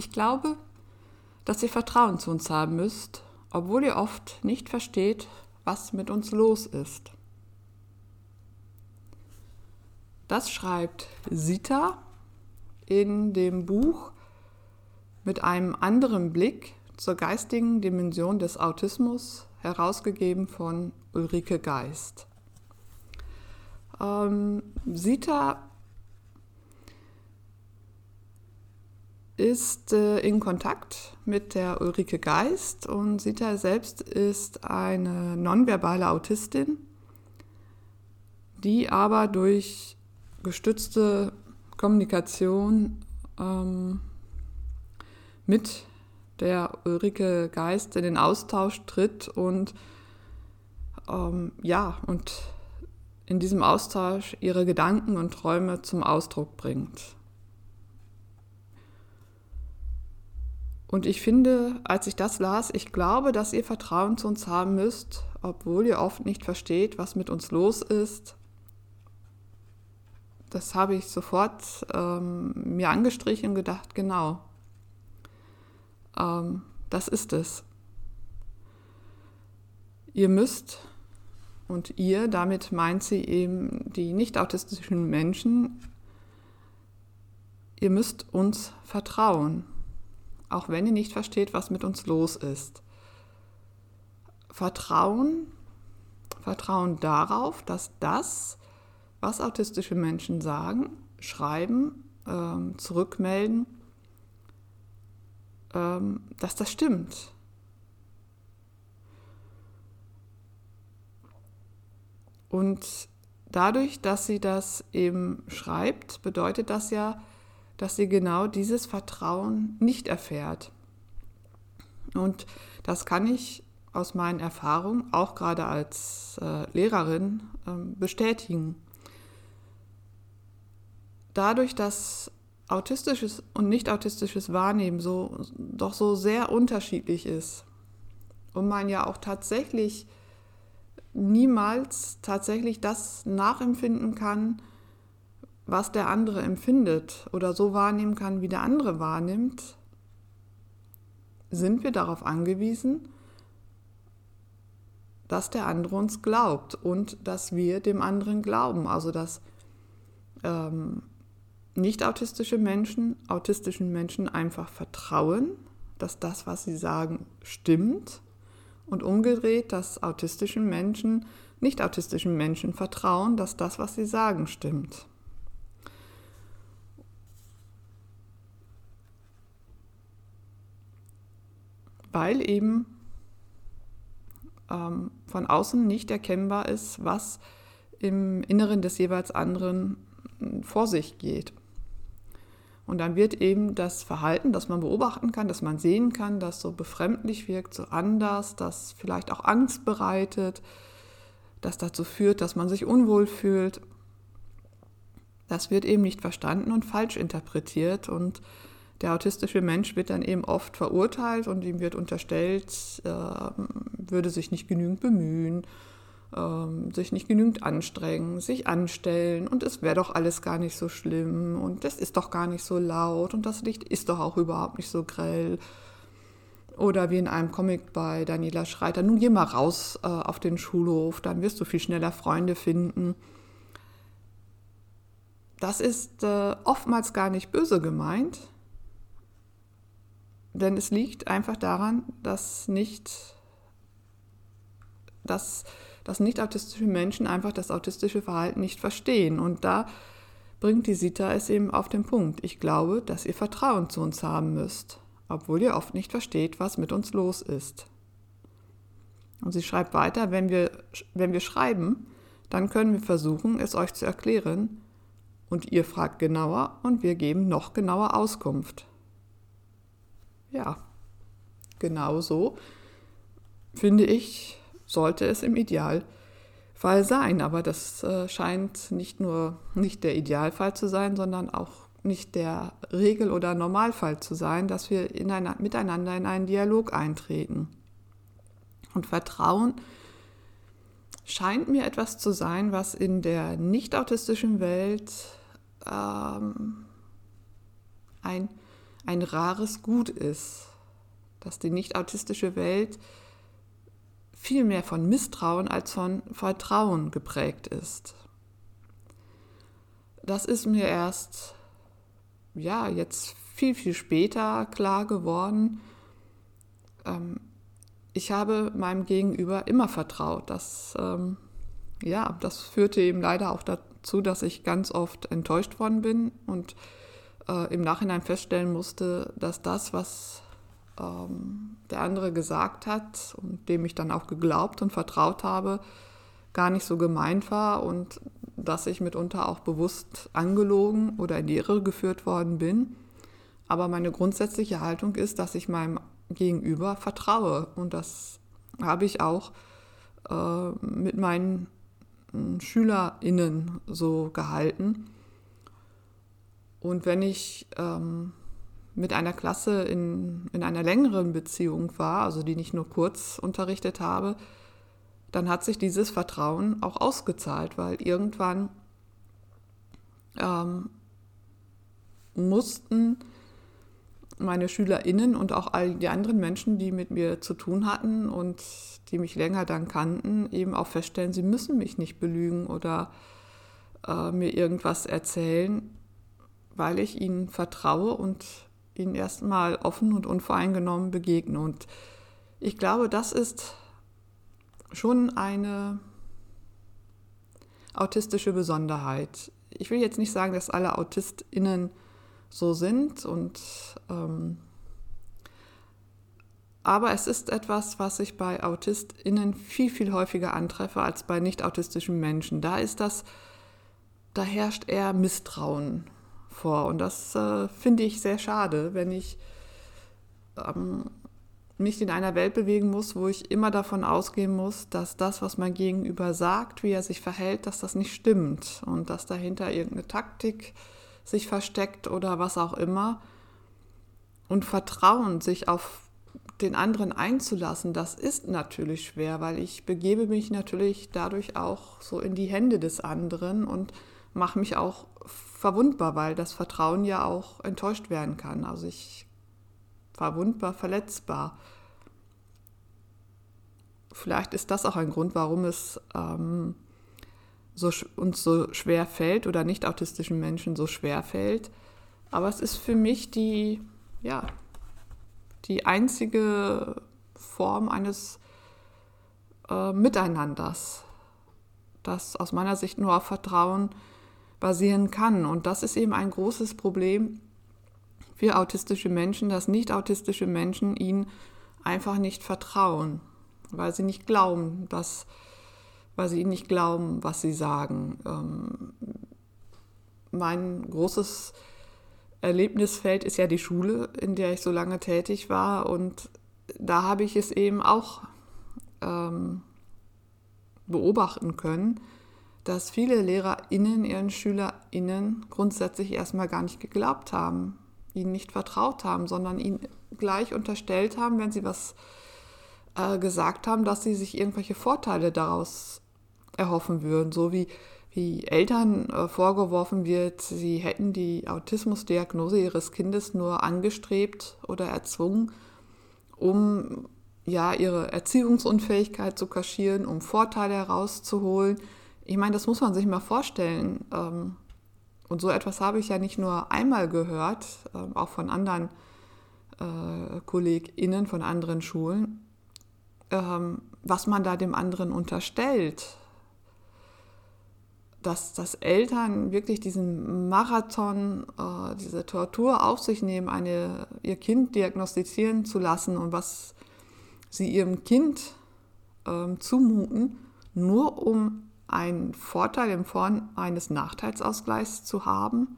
Ich glaube, dass ihr Vertrauen zu uns haben müsst, obwohl ihr oft nicht versteht, was mit uns los ist. Das schreibt Sita in dem Buch mit einem anderen Blick zur geistigen Dimension des Autismus, herausgegeben von Ulrike Geist. Ähm, Sita ist äh, in Kontakt mit der Ulrike Geist und Sita selbst ist eine nonverbale Autistin, die aber durch gestützte Kommunikation ähm, mit der Ulrike Geist in den Austausch tritt und ähm, ja, und in diesem Austausch ihre Gedanken und Träume zum Ausdruck bringt. Und ich finde, als ich das las, ich glaube, dass ihr Vertrauen zu uns haben müsst, obwohl ihr oft nicht versteht, was mit uns los ist. Das habe ich sofort ähm, mir angestrichen und gedacht, genau, ähm, das ist es. Ihr müsst, und ihr, damit meint sie eben die nicht autistischen Menschen, ihr müsst uns vertrauen auch wenn ihr nicht versteht, was mit uns los ist. Vertrauen, Vertrauen darauf, dass das, was autistische Menschen sagen, schreiben, ähm, zurückmelden, ähm, dass das stimmt. Und dadurch, dass sie das eben schreibt, bedeutet das ja, dass sie genau dieses Vertrauen nicht erfährt. Und das kann ich aus meinen Erfahrungen, auch gerade als äh, Lehrerin, äh, bestätigen. Dadurch, dass autistisches und nicht autistisches Wahrnehmen so, doch so sehr unterschiedlich ist und man ja auch tatsächlich niemals tatsächlich das nachempfinden kann, was der andere empfindet oder so wahrnehmen kann, wie der andere wahrnimmt, sind wir darauf angewiesen, dass der andere uns glaubt und dass wir dem anderen glauben. Also dass ähm, nicht autistische Menschen autistischen Menschen einfach vertrauen, dass das, was sie sagen, stimmt und umgedreht, dass autistischen Menschen nicht autistischen Menschen vertrauen, dass das, was sie sagen, stimmt. Weil eben ähm, von außen nicht erkennbar ist, was im Inneren des jeweils anderen hm, vor sich geht. Und dann wird eben das Verhalten, das man beobachten kann, das man sehen kann, das so befremdlich wirkt, so anders, das vielleicht auch Angst bereitet, das dazu führt, dass man sich unwohl fühlt, das wird eben nicht verstanden und falsch interpretiert und der autistische Mensch wird dann eben oft verurteilt und ihm wird unterstellt, äh, würde sich nicht genügend bemühen, äh, sich nicht genügend anstrengen, sich anstellen und es wäre doch alles gar nicht so schlimm und es ist doch gar nicht so laut und das Licht ist doch auch überhaupt nicht so grell. Oder wie in einem Comic bei Daniela Schreiter, nun geh mal raus äh, auf den Schulhof, dann wirst du viel schneller Freunde finden. Das ist äh, oftmals gar nicht böse gemeint, denn es liegt einfach daran, dass nicht, dass, dass nicht autistische Menschen einfach das autistische Verhalten nicht verstehen. Und da bringt die Sita es eben auf den Punkt. Ich glaube, dass ihr Vertrauen zu uns haben müsst, obwohl ihr oft nicht versteht, was mit uns los ist. Und sie schreibt weiter, wenn wir, wenn wir schreiben, dann können wir versuchen, es euch zu erklären. Und ihr fragt genauer und wir geben noch genauer Auskunft ja, genau so, finde ich, sollte es im Idealfall sein. Aber das äh, scheint nicht nur nicht der Idealfall zu sein, sondern auch nicht der Regel- oder Normalfall zu sein, dass wir in eine, miteinander in einen Dialog eintreten. Und Vertrauen scheint mir etwas zu sein, was in der nicht autistischen Welt ähm, ein ein rares Gut ist, dass die nicht autistische Welt viel mehr von Misstrauen als von Vertrauen geprägt ist. Das ist mir erst, ja, jetzt viel, viel später klar geworden. Ähm, ich habe meinem Gegenüber immer vertraut. Das, ähm, ja, das führte eben leider auch dazu, dass ich ganz oft enttäuscht worden bin und äh, im Nachhinein feststellen musste, dass das, was ähm, der andere gesagt hat und dem ich dann auch geglaubt und vertraut habe, gar nicht so gemeint war und dass ich mitunter auch bewusst angelogen oder in die Irre geführt worden bin. Aber meine grundsätzliche Haltung ist, dass ich meinem Gegenüber vertraue und das habe ich auch äh, mit meinen äh, SchülerInnen so gehalten. Und wenn ich ähm, mit einer Klasse in, in einer längeren Beziehung war, also die nicht nur kurz unterrichtet habe, dann hat sich dieses Vertrauen auch ausgezahlt, weil irgendwann ähm, mussten meine SchülerInnen und auch all die anderen Menschen, die mit mir zu tun hatten und die mich länger dann kannten, eben auch feststellen, sie müssen mich nicht belügen oder äh, mir irgendwas erzählen, weil ich ihnen vertraue und ihnen erstmal offen und unvoreingenommen begegne. Und ich glaube, das ist schon eine autistische Besonderheit. Ich will jetzt nicht sagen, dass alle AutistInnen so sind und ähm, aber es ist etwas, was ich bei AutistInnen viel, viel häufiger antreffe als bei nicht autistischen Menschen. Da ist das, da herrscht eher Misstrauen vor. Und das äh, finde ich sehr schade, wenn ich ähm, mich in einer Welt bewegen muss, wo ich immer davon ausgehen muss, dass das, was mein Gegenüber sagt, wie er sich verhält, dass das nicht stimmt und dass dahinter irgendeine Taktik sich versteckt oder was auch immer. Und Vertrauen, sich auf den anderen einzulassen, das ist natürlich schwer, weil ich begebe mich natürlich dadurch auch so in die Hände des anderen und mache mich auch verwundbar, weil das Vertrauen ja auch enttäuscht werden kann. Also ich verwundbar, verletzbar. Vielleicht ist das auch ein Grund, warum es ähm, so, uns so schwer fällt oder nicht autistischen Menschen so schwer fällt. Aber es ist für mich die, ja, die einzige Form eines äh, Miteinanders, das aus meiner Sicht nur auf Vertrauen basieren kann. Und das ist eben ein großes Problem für autistische Menschen, dass nicht autistische Menschen ihnen einfach nicht vertrauen, weil sie nicht glauben, dass, weil sie ihnen nicht glauben, was sie sagen. Ähm, mein großes Erlebnisfeld ist ja die Schule, in der ich so lange tätig war. Und da habe ich es eben auch ähm, beobachten können, dass viele LehrerInnen ihren SchülerInnen grundsätzlich erstmal gar nicht geglaubt haben, ihnen nicht vertraut haben, sondern ihnen gleich unterstellt haben, wenn sie was äh, gesagt haben, dass sie sich irgendwelche Vorteile daraus erhoffen würden, so wie, wie Eltern äh, vorgeworfen wird, sie hätten die Autismusdiagnose ihres Kindes nur angestrebt oder erzwungen, um ja ihre Erziehungsunfähigkeit zu kaschieren, um Vorteile herauszuholen ich meine, das muss man sich mal vorstellen. Ähm, und so etwas habe ich ja nicht nur einmal gehört, ähm, auch von anderen äh, KollegInnen von anderen Schulen, ähm, was man da dem anderen unterstellt. Dass, dass Eltern wirklich diesen Marathon, äh, diese Tortur auf sich nehmen, eine, ihr Kind diagnostizieren zu lassen und was sie ihrem Kind zumuten, nur um einen Vorteil in Form eines Nachteilsausgleichs zu haben.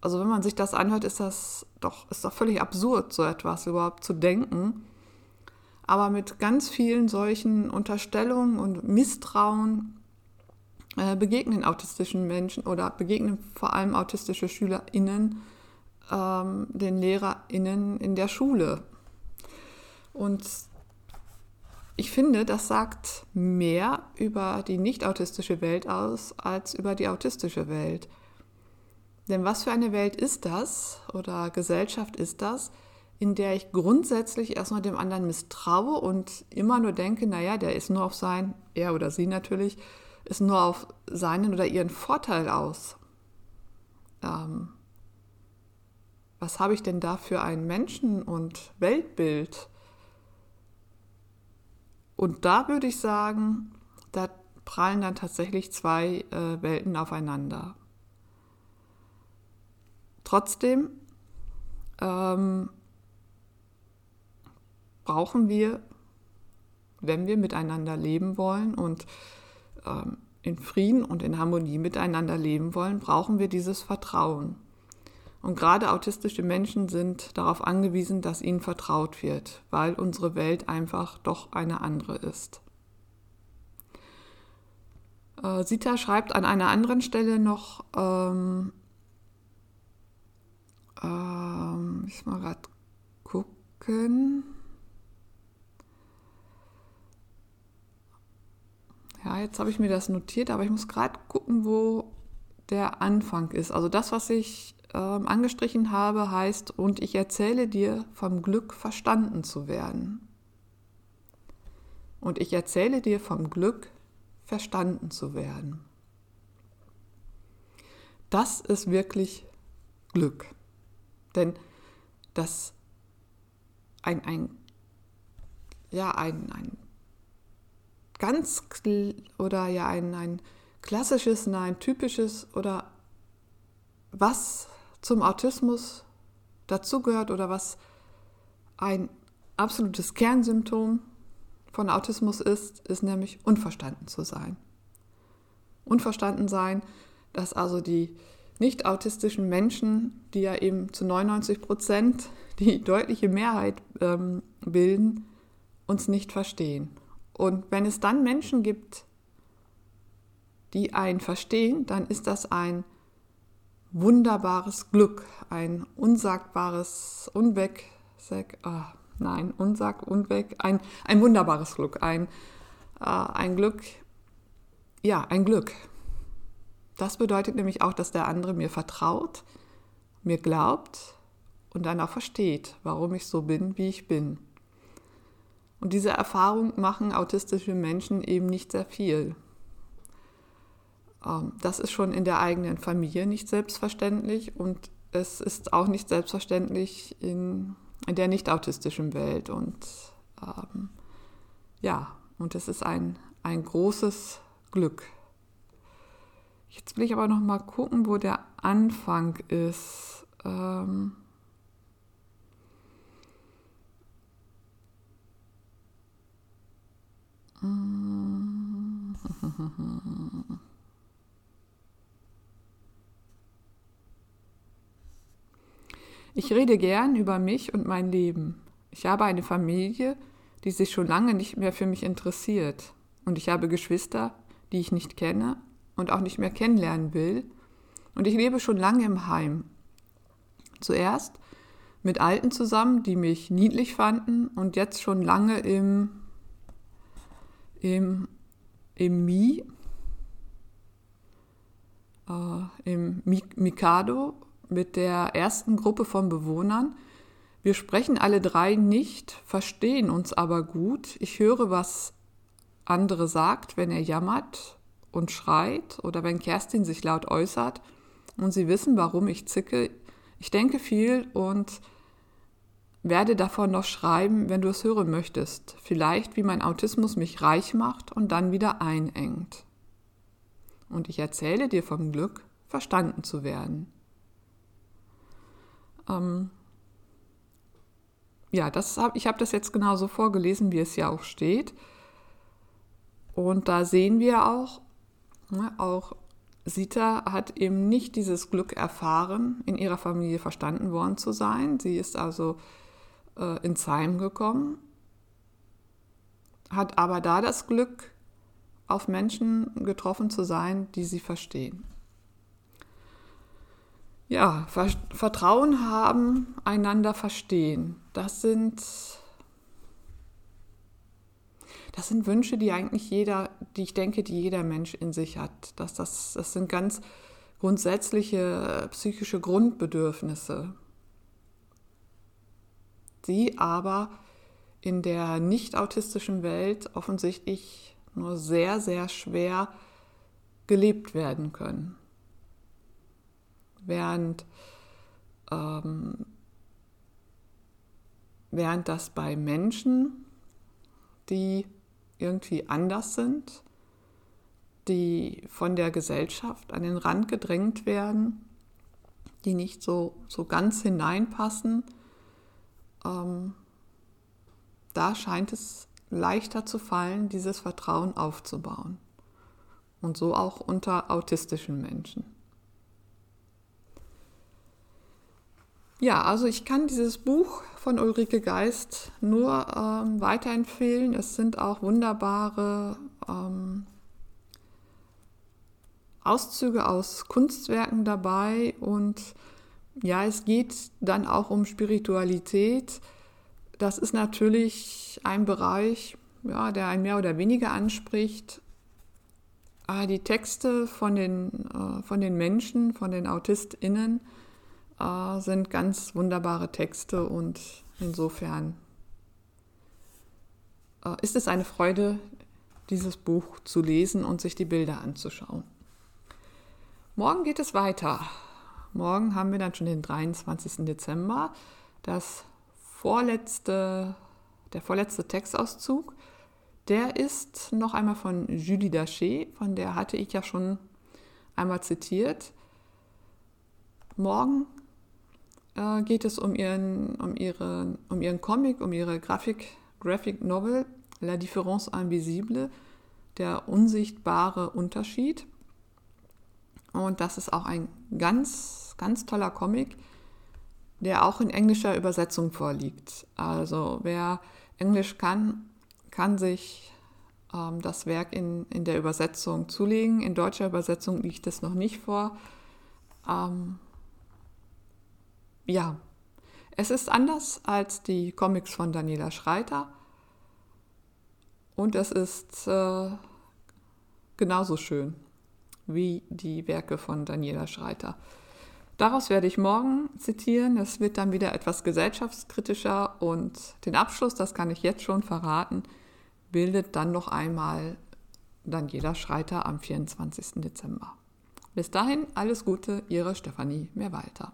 Also wenn man sich das anhört, ist das doch, ist doch völlig absurd, so etwas überhaupt zu denken. Aber mit ganz vielen solchen Unterstellungen und Misstrauen äh, begegnen autistischen Menschen oder begegnen vor allem autistische SchülerInnen ähm, den LehrerInnen in der Schule. Und ich finde, das sagt mehr über die nicht autistische Welt aus als über die autistische Welt. Denn was für eine Welt ist das oder Gesellschaft ist das, in der ich grundsätzlich erstmal dem anderen misstraue und immer nur denke, naja, der ist nur auf sein, er oder sie natürlich, ist nur auf seinen oder ihren Vorteil aus. Ähm, was habe ich denn da für ein Menschen- und Weltbild? Und da würde ich sagen, da prallen dann tatsächlich zwei äh, Welten aufeinander. Trotzdem ähm, brauchen wir, wenn wir miteinander leben wollen und ähm, in Frieden und in Harmonie miteinander leben wollen, brauchen wir dieses Vertrauen. Und gerade autistische Menschen sind darauf angewiesen, dass ihnen vertraut wird, weil unsere Welt einfach doch eine andere ist. Äh, Sita schreibt an einer anderen Stelle noch, ähm, ähm, ich mal gerade gucken. Ja, jetzt habe ich mir das notiert, aber ich muss gerade gucken, wo der Anfang ist. Also das, was ich ähm, angestrichen habe, heißt, und ich erzähle dir vom Glück verstanden zu werden. Und ich erzähle dir vom Glück verstanden zu werden. Das ist wirklich Glück. Denn das ein, ein, ja, ein, ein ganz oder ja ein, ein klassisches, nein, typisches oder was zum Autismus dazugehört oder was ein absolutes Kernsymptom von Autismus ist, ist nämlich unverstanden zu sein. Unverstanden sein, dass also die nicht autistischen Menschen, die ja eben zu 99 Prozent die deutliche Mehrheit ähm, bilden, uns nicht verstehen. Und wenn es dann Menschen gibt, die einen verstehen, dann ist das ein wunderbares Glück, ein unsagbares, unweg, sag, oh, nein, unsag, unweg, ein, ein wunderbares Glück, ein, äh, ein Glück, ja, ein Glück. Das bedeutet nämlich auch, dass der andere mir vertraut, mir glaubt und dann auch versteht, warum ich so bin, wie ich bin. Und diese Erfahrung machen autistische Menschen eben nicht sehr viel. Ähm, das ist schon in der eigenen Familie nicht selbstverständlich und es ist auch nicht selbstverständlich in, in der nicht autistischen Welt. Und ähm, ja, und es ist ein, ein großes Glück. Jetzt will ich aber noch mal gucken, wo der Anfang ist. Ähm, Ich rede gern über mich und mein Leben. Ich habe eine Familie, die sich schon lange nicht mehr für mich interessiert. Und ich habe Geschwister, die ich nicht kenne und auch nicht mehr kennenlernen will. Und ich lebe schon lange im Heim. Zuerst mit Alten zusammen, die mich niedlich fanden und jetzt schon lange im im, im Mi, äh, im Mikado mit der ersten Gruppe von Bewohnern. Wir sprechen alle drei nicht, verstehen uns aber gut. Ich höre, was andere sagt, wenn er jammert und schreit oder wenn Kerstin sich laut äußert und sie wissen, warum ich zicke. Ich denke viel und werde davon noch schreiben, wenn du es hören möchtest. Vielleicht, wie mein Autismus mich reich macht und dann wieder einengt. Und ich erzähle dir vom Glück, verstanden zu werden. Ähm ja, das hab, ich habe das jetzt genauso vorgelesen, wie es ja auch steht. Und da sehen wir auch, ne, auch Sita hat eben nicht dieses Glück erfahren, in ihrer Familie verstanden worden zu sein. Sie ist also äh, ins Heim gekommen, hat aber da das Glück, auf Menschen getroffen zu sein, die sie verstehen. Ja, Vertrauen haben, einander verstehen. Das sind, das sind Wünsche, die eigentlich jeder, die ich denke, die jeder Mensch in sich hat. Das, das, das sind ganz grundsätzliche psychische Grundbedürfnisse, die aber in der nicht autistischen Welt offensichtlich nur sehr, sehr schwer gelebt werden können. Während, ähm, während das bei Menschen, die irgendwie anders sind, die von der Gesellschaft an den Rand gedrängt werden, die nicht so, so ganz hineinpassen, ähm, da scheint es leichter zu fallen, dieses Vertrauen aufzubauen. Und so auch unter autistischen Menschen. Ja, also ich kann dieses Buch von Ulrike Geist nur ähm, weiterempfehlen. Es sind auch wunderbare ähm, Auszüge aus Kunstwerken dabei und ja, es geht dann auch um Spiritualität. Das ist natürlich ein Bereich, ja, der einen mehr oder weniger anspricht. Aber die Texte von den, äh, von den Menschen, von den AutistInnen, äh, sind ganz wunderbare Texte und insofern äh, ist es eine Freude, dieses Buch zu lesen und sich die Bilder anzuschauen. Morgen geht es weiter. Morgen haben wir dann schon den 23. Dezember. Das vorletzte, der vorletzte Textauszug, der ist noch einmal von Julie Daché, von der hatte ich ja schon einmal zitiert. Morgen äh, geht es um ihren, um, ihre, um ihren Comic, um ihre Grafik, Graphic Novel La Différence Invisible, der unsichtbare Unterschied. Und das ist auch ein ganz, ganz toller Comic, der auch in englischer Übersetzung vorliegt. Also wer Englisch kann, kann sich ähm, das Werk in, in der Übersetzung zulegen. In deutscher Übersetzung liegt es noch nicht vor. Ähm, ja, es ist anders als die Comics von Daniela Schreiter und es ist äh, genauso schön wie die Werke von Daniela Schreiter. Daraus werde ich morgen zitieren. Es wird dann wieder etwas gesellschaftskritischer und den Abschluss, das kann ich jetzt schon verraten, bildet dann noch einmal Daniela Schreiter am 24. Dezember. Bis dahin alles Gute, Ihre Stefanie Mehrwalter.